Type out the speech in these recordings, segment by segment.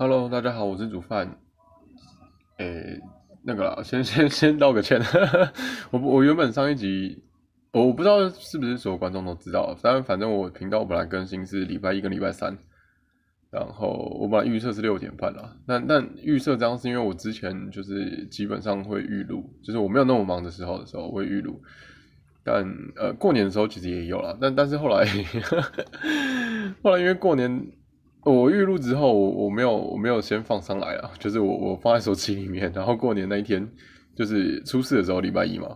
Hello，大家好，我是煮饭。诶，那个啦，先 先先道个歉。我我原本上一集，我不知道是不是所有观众都知道，但反正我频道本来更新是礼拜一跟礼拜三，然后我本来预测是六点半啦。但但预测这样是因为我之前就是基本上会预录，就是我没有那么忙的时候的时候会预录。但呃，过年的时候其实也有啦，但但是后来后来因为过年。我预录之后，我我没有我没有先放上来啊，就是我我放在手机里面，然后过年那一天就是初四的时候，礼拜一嘛，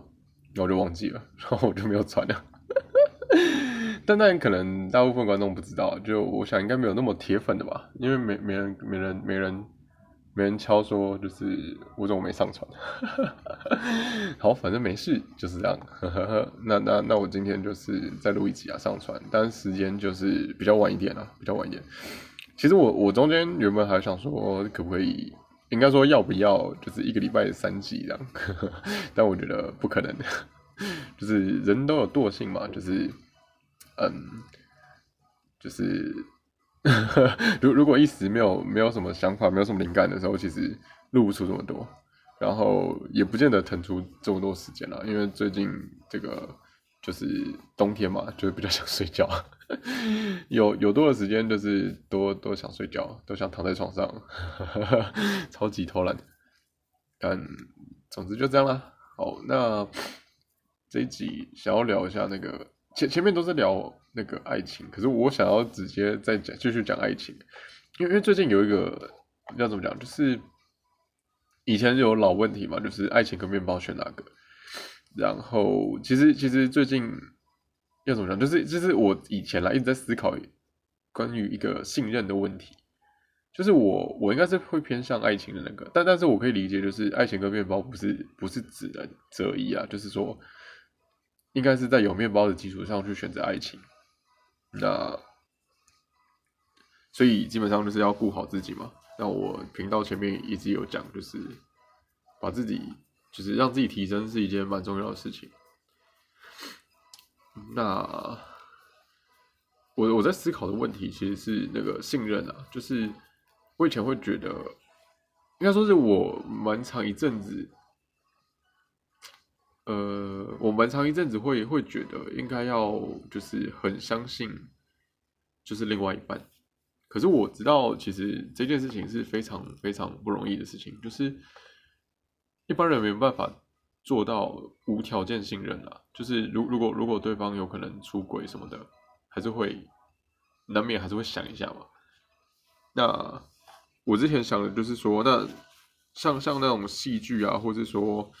然后就忘记了，然后我就没有传了。但但可能大部分观众不知道，就我想应该没有那么铁粉的吧，因为没没人没人没人没人敲说就是我怎么没上传。好，反正没事，就是这样。那那那我今天就是再录一集啊，上传，但时间就是比较晚一点啊，比较晚一点。其实我我中间原本还想说可不可以，应该说要不要，就是一个礼拜三集这样，但我觉得不可能，就是人都有惰性嘛，就是嗯，就是 如如果一时没有没有什么想法，没有什么灵感的时候，其实录不出这么多，然后也不见得腾出这么多时间了，因为最近这个。就是冬天嘛，就是比较想睡觉，有有多的时间就是多多想睡觉，都想躺在床上，超级偷懒。但总之就这样啦。好，那这一集想要聊一下那个前前面都是聊那个爱情，可是我想要直接再讲继续讲爱情，因为因为最近有一个要怎么讲，就是以前有老问题嘛，就是爱情跟面包选哪个？然后，其实其实最近要怎么讲，就是就是我以前来一直在思考关于一个信任的问题，就是我我应该是会偏向爱情的那个，但但是我可以理解，就是爱情跟面包不是不是只能择一啊，就是说应该是在有面包的基础上去选择爱情，那所以基本上就是要顾好自己嘛。那我频道前面一直有讲，就是把自己。就是让自己提升是一件蛮重要的事情。那我我在思考的问题其实是那个信任啊，就是我以前会觉得，应该说是我蛮长一阵子，呃，我蛮长一阵子会会觉得应该要就是很相信，就是另外一半。可是我知道，其实这件事情是非常非常不容易的事情，就是。一般人没有办法做到无条件信任啊，就是如如果如果对方有可能出轨什么的，还是会难免还是会想一下嘛。那我之前想的就是说，那像像那种戏剧啊，或者说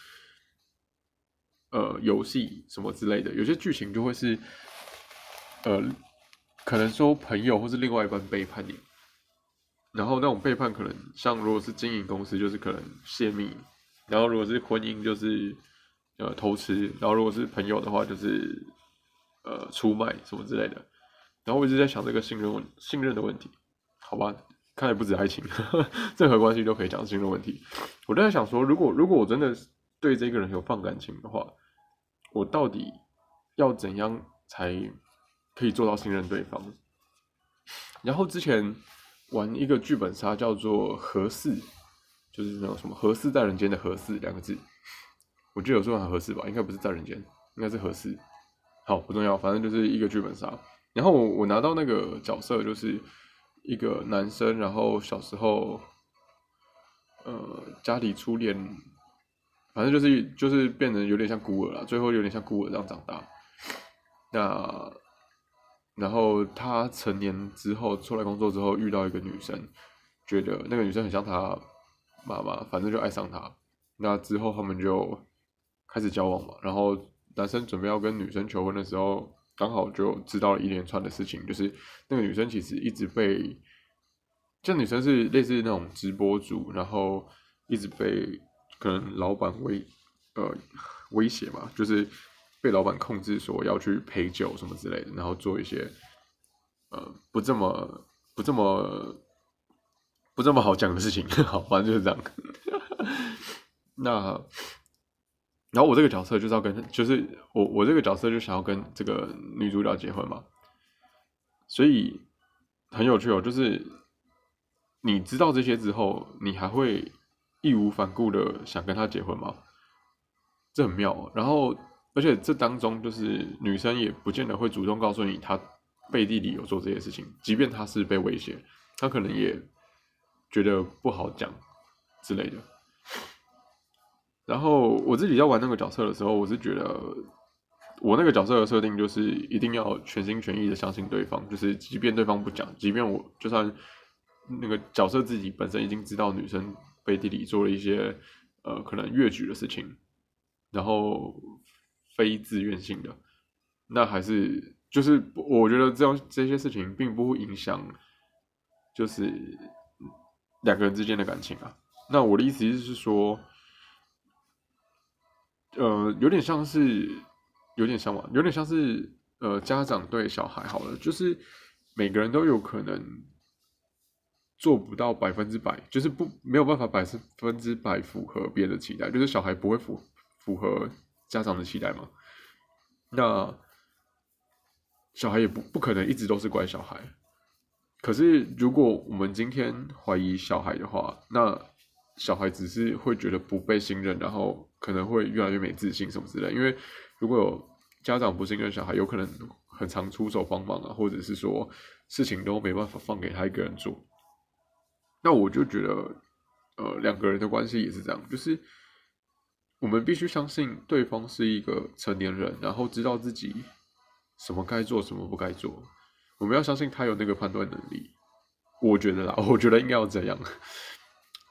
呃游戏什么之类的，有些剧情就会是呃可能说朋友或是另外一半背叛你，然后那种背叛可能像如果是经营公司，就是可能泄密。然后如果是婚姻，就是呃偷吃；然后如果是朋友的话，就是呃出卖什么之类的。然后我一直在想这个信任问信任的问题，好吧？看来不止爱情，任何关系都可以讲信任问题。我都在想说，如果如果我真的对这个人有放感情的话，我到底要怎样才可以做到信任对方？然后之前玩一个剧本杀叫做合适。就是那种什么“合适在人间”的“合适”两个字，我觉得有时候很合适吧，应该不是在人间，应该是合适。好，不重要，反正就是一个剧本杀。然后我我拿到那个角色就是一个男生，然后小时候，呃，家里初恋，反正就是就是变成有点像孤儿了，最后有点像孤儿这样长大。那然后他成年之后出来工作之后遇到一个女生，觉得那个女生很像他。妈妈，反正就爱上他。那之后他们就开始交往嘛。然后男生准备要跟女生求婚的时候，刚好就知道了一连串的事情。就是那个女生其实一直被，这女生是类似那种直播主，然后一直被可能老板威呃威胁嘛，就是被老板控制说要去陪酒什么之类的，然后做一些呃不这么不这么。不这么好讲的事情，好，反正就是这样。那，然后我这个角色就是要跟，就是我我这个角色就想要跟这个女主角结婚嘛，所以很有趣哦。就是你知道这些之后，你还会义无反顾的想跟她结婚吗？这很妙。然后，而且这当中就是女生也不见得会主动告诉你她背地里有做这些事情，即便她是被威胁，她可能也觉得不好讲之类的。然后我自己在玩那个角色的时候，我是觉得我那个角色的设定就是一定要全心全意的相信对方，就是即便对方不讲，即便我就算那个角色自己本身已经知道女生背地里做了一些呃可能越矩的事情，然后非自愿性的，那还是就是我觉得这样这些事情并不会影响，就是两个人之间的感情啊。那我的意思是说。呃，有点像是，有点像嘛，有点像是，呃，家长对小孩好了，就是每个人都有可能做不到百分之百，就是不没有办法百分之百符合别人的期待，就是小孩不会符符合家长的期待嘛。那小孩也不不可能一直都是乖小孩。可是如果我们今天怀疑小孩的话，那小孩只是会觉得不被信任，然后可能会越来越没自信什么之类。因为如果有家长不信任小孩，有可能很常出手帮忙啊，或者是说事情都没办法放给他一个人做。那我就觉得，呃，两个人的关系也是这样，就是我们必须相信对方是一个成年人，然后知道自己什么该做，什么不该做。我们要相信他有那个判断能力。我觉得啦，我觉得应该要这样。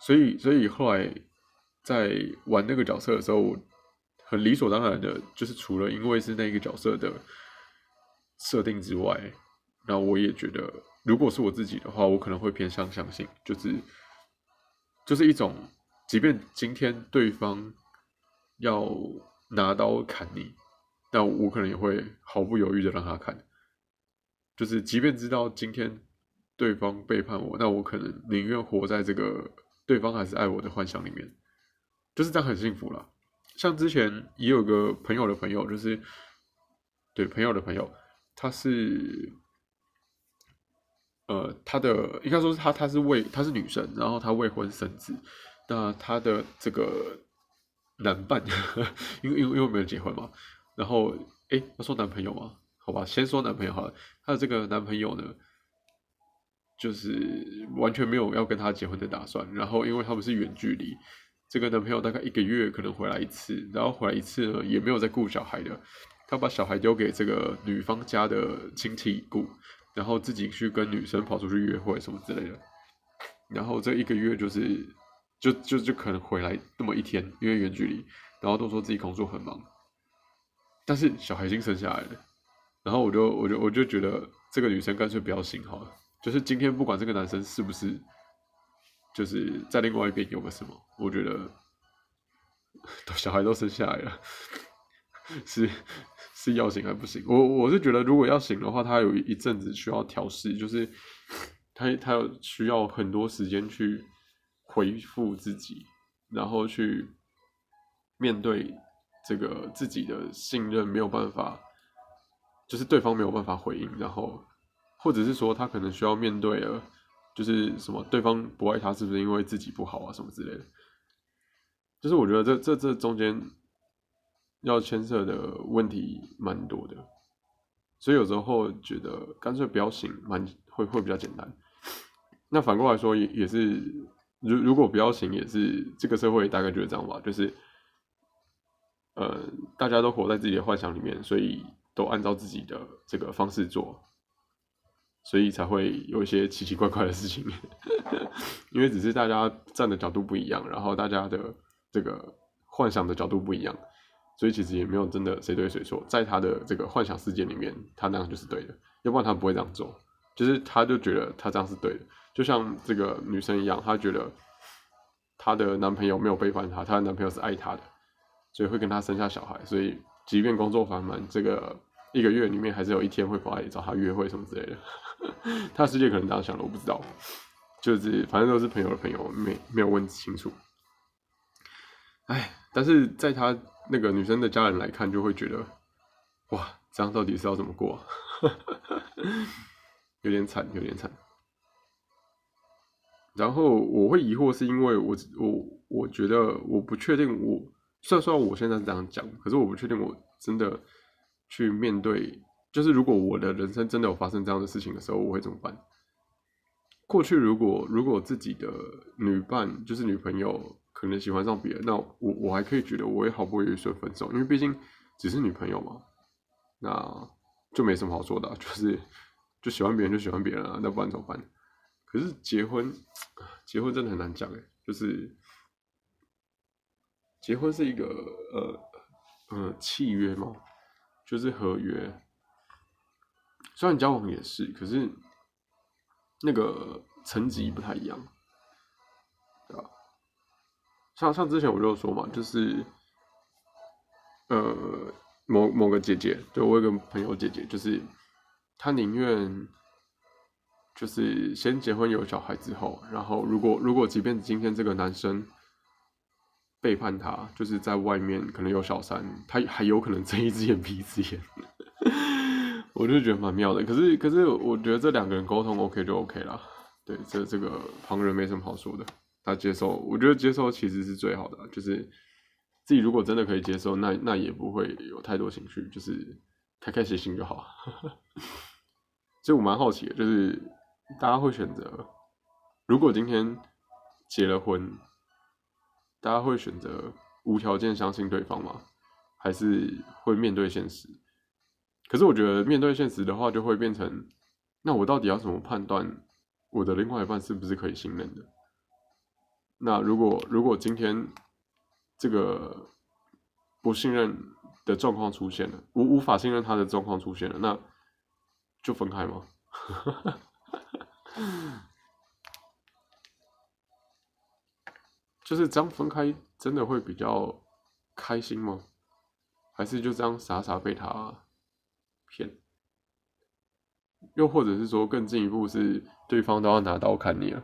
所以，所以后来在玩那个角色的时候，很理所当然的，就是除了因为是那个角色的设定之外，那我也觉得，如果是我自己的话，我可能会偏向相信，就是就是一种，即便今天对方要拿刀砍你，那我可能也会毫不犹豫的让他砍，就是即便知道今天对方背叛我，那我可能宁愿活在这个。对方还是爱我的幻想里面，就是这样很幸福了。像之前也有个朋友的朋友，就是对朋友的朋友，他是呃，他的应该说是他，他是未，他是女生，然后他未婚生子。那他的这个男伴，因为因为因为没有结婚嘛，然后哎，要说男朋友吗？好吧，先说男朋友好了。他的这个男朋友呢？就是完全没有要跟他结婚的打算，然后因为他们是远距离，这个男朋友大概一个月可能回来一次，然后回来一次呢也没有在顾小孩的，他把小孩丢给这个女方家的亲戚顾，然后自己去跟女生跑出去约会什么之类的，然后这一个月就是就就就可能回来那么一天，因为远距离，然后都说自己工作很忙，但是小孩已经生下来了，然后我就我就我就觉得这个女生干脆不要醒好了。就是今天不管这个男生是不是，就是在另外一边有个什么，我觉得 都小孩都生下来了，是是要醒还不行？我我是觉得如果要醒的话，他有一阵子需要调试，就是他他有需要很多时间去回复自己，然后去面对这个自己的信任没有办法，就是对方没有办法回应，然后。或者是说他可能需要面对了，就是什么对方不爱他，是不是因为自己不好啊什么之类的？就是我觉得这这这中间要牵涉的问题蛮多的，所以有时候觉得干脆不要醒，蛮会会比较简单。那反过来说也也是，如如果不要醒，也是这个社会大概就是这样吧，就是呃大家都活在自己的幻想里面，所以都按照自己的这个方式做。所以才会有一些奇奇怪怪的事情，因为只是大家站的角度不一样，然后大家的这个幻想的角度不一样，所以其实也没有真的谁对谁错，在他的这个幻想世界里面，他那样就是对的，要不然他不会这样做，就是他就觉得他这样是对的，就像这个女生一样，她觉得她的男朋友没有背叛她，她的男朋友是爱她的，所以会跟她生下小孩，所以即便工作繁忙，这个。一个月里面还是有一天会跑来找他约会什么之类的，他的世界可能这样想的，我不知道，就是反正都是朋友的朋友，没没有问清楚。哎，但是在他那个女生的家人来看，就会觉得，哇，这样到底是要怎么过？有点惨，有点惨。然后我会疑惑，是因为我我我觉得我不确定我，虽然说我现在是这样讲，可是我不确定我真的去面对，就是如果我的人生真的有发生这样的事情的时候，我会怎么办？过去如果如果自己的女伴就是女朋友可能喜欢上别人，那我我还可以觉得我也好不容易说分手，因为毕竟只是女朋友嘛，那就没什么好说的，就是就喜欢别人就喜欢别人啊，那不然怎么办？可是结婚，结婚真的很难讲哎，就是结婚是一个呃呃契约嘛，就是合约，虽然交往也是，可是那个层级不太一样，对吧？像像之前我就说嘛，就是呃某某个姐姐，对我有个朋友姐姐，就是她宁愿。就是先结婚有小孩之后，然后如果如果即便今天这个男生背叛他，就是在外面可能有小三，他还有可能睁一只眼闭一只眼，我就觉得蛮妙的。可是可是我觉得这两个人沟通 OK 就 OK 了，对，这这个旁人没什么好说的，他接受，我觉得接受其实是最好的，就是自己如果真的可以接受，那那也不会有太多情绪，就是开开心心就好。所以我蛮好奇的，就是。大家会选择，如果今天结了婚，大家会选择无条件相信对方吗？还是会面对现实？可是我觉得面对现实的话，就会变成，那我到底要怎么判断我的另外一半是不是可以信任的？那如果如果今天这个不信任的状况出现了，无无法信任他的状况出现了，那就分开吗？就是这样分开，真的会比较开心吗？还是就这样傻傻被他骗？又或者是说更进一步是对方都要拿刀砍你了，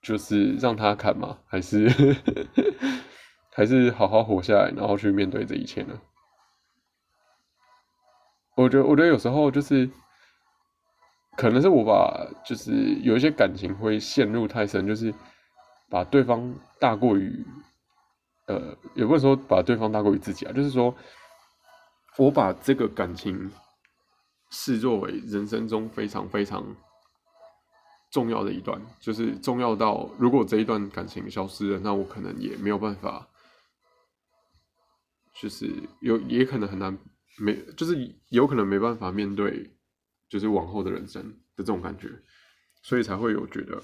就是让他砍吗？还是还是好好活下来，然后去面对这一切呢？我觉得，我觉得有时候就是。可能是我把就是有一些感情会陷入太深，就是把对方大过于，呃，也不是说把对方大过于自己啊，就是说我把这个感情视作为人生中非常非常重要的一段，就是重要到如果这一段感情消失了，那我可能也没有办法，就是有也可能很难没，就是有可能没办法面对。就是往后的人生的这种感觉，所以才会有觉得，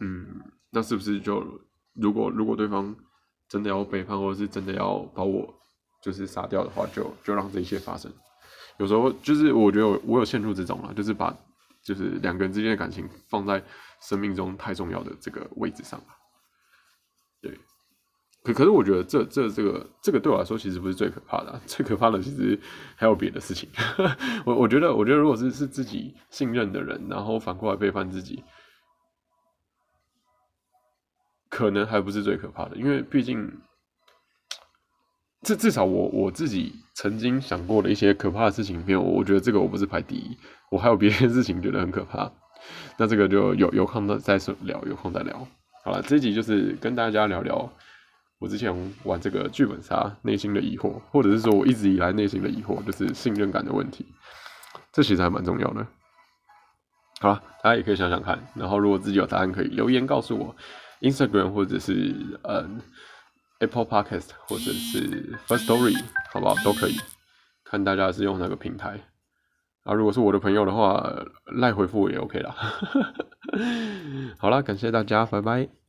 嗯，那是不是就如果如果对方真的要背叛，或者是真的要把我就是杀掉的话，就就让这一切发生。有时候就是我觉得我有陷入这种了，就是把就是两个人之间的感情放在生命中太重要的这个位置上，对。可可是，我觉得这这这个这个对我来说其实不是最可怕的，最可怕的其实还有别的事情。我我觉得，我觉得如果是是自己信任的人，然后反过来背叛自己，可能还不是最可怕的，因为毕竟，至至少我我自己曾经想过的一些可怕的事情，没有，我觉得这个我不是排第一，我还有别的事情觉得很可怕。那这个就有有空再再聊，有空再聊。好了，这集就是跟大家聊聊。我之前玩这个剧本杀，内心的疑惑，或者是说我一直以来内心的疑惑，就是信任感的问题，这其实还蛮重要的。好了，大家也可以想想看，然后如果自己有答案，可以留言告诉我，Instagram 或者是呃 Apple Podcast 或者是 First Story，好不好？都可以，看大家是用哪个平台。啊，如果是我的朋友的话，赖回复也 OK 啦。好啦，感谢大家，拜拜。